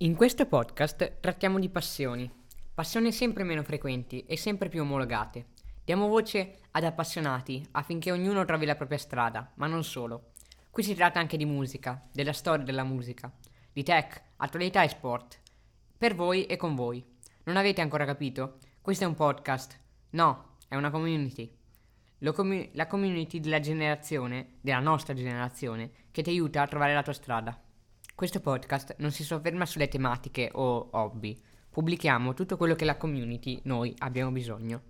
In questo podcast trattiamo di passioni, passioni sempre meno frequenti e sempre più omologate. Diamo voce ad appassionati affinché ognuno trovi la propria strada, ma non solo. Qui si tratta anche di musica, della storia della musica, di tech, attualità e sport. Per voi e con voi. Non avete ancora capito? Questo è un podcast. No, è una community. Com- la community della generazione, della nostra generazione, che ti aiuta a trovare la tua strada. Questo podcast non si sofferma sulle tematiche o hobby. Pubblichiamo tutto quello che la community, noi, abbiamo bisogno.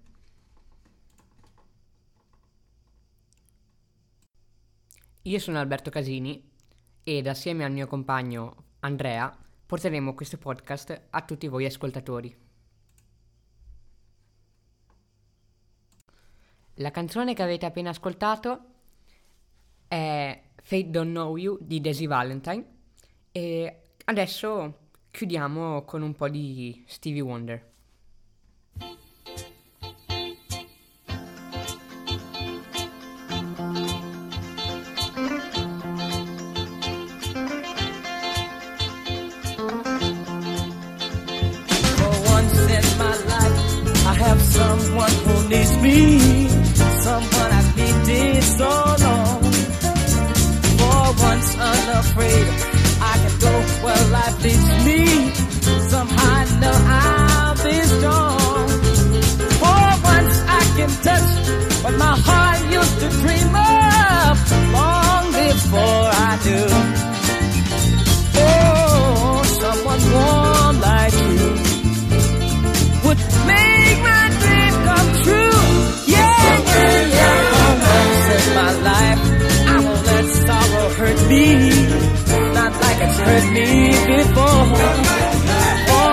Io sono Alberto Casini ed assieme al mio compagno Andrea porteremo questo podcast a tutti voi ascoltatori. La canzone che avete appena ascoltato è Fate Don't Know You di Daisy Valentine e adesso chiudiamo con un po' di Stevie Wonder. someone I've needed so long. For once unafraid touch what my heart used to dream of long before I do. Oh, someone warm like you would make my dream come true. Yeah, yeah, yeah. In my life, I won't let sorrow hurt me not like it's hurt me before. For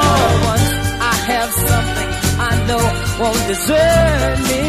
once I have something I know won't desert me.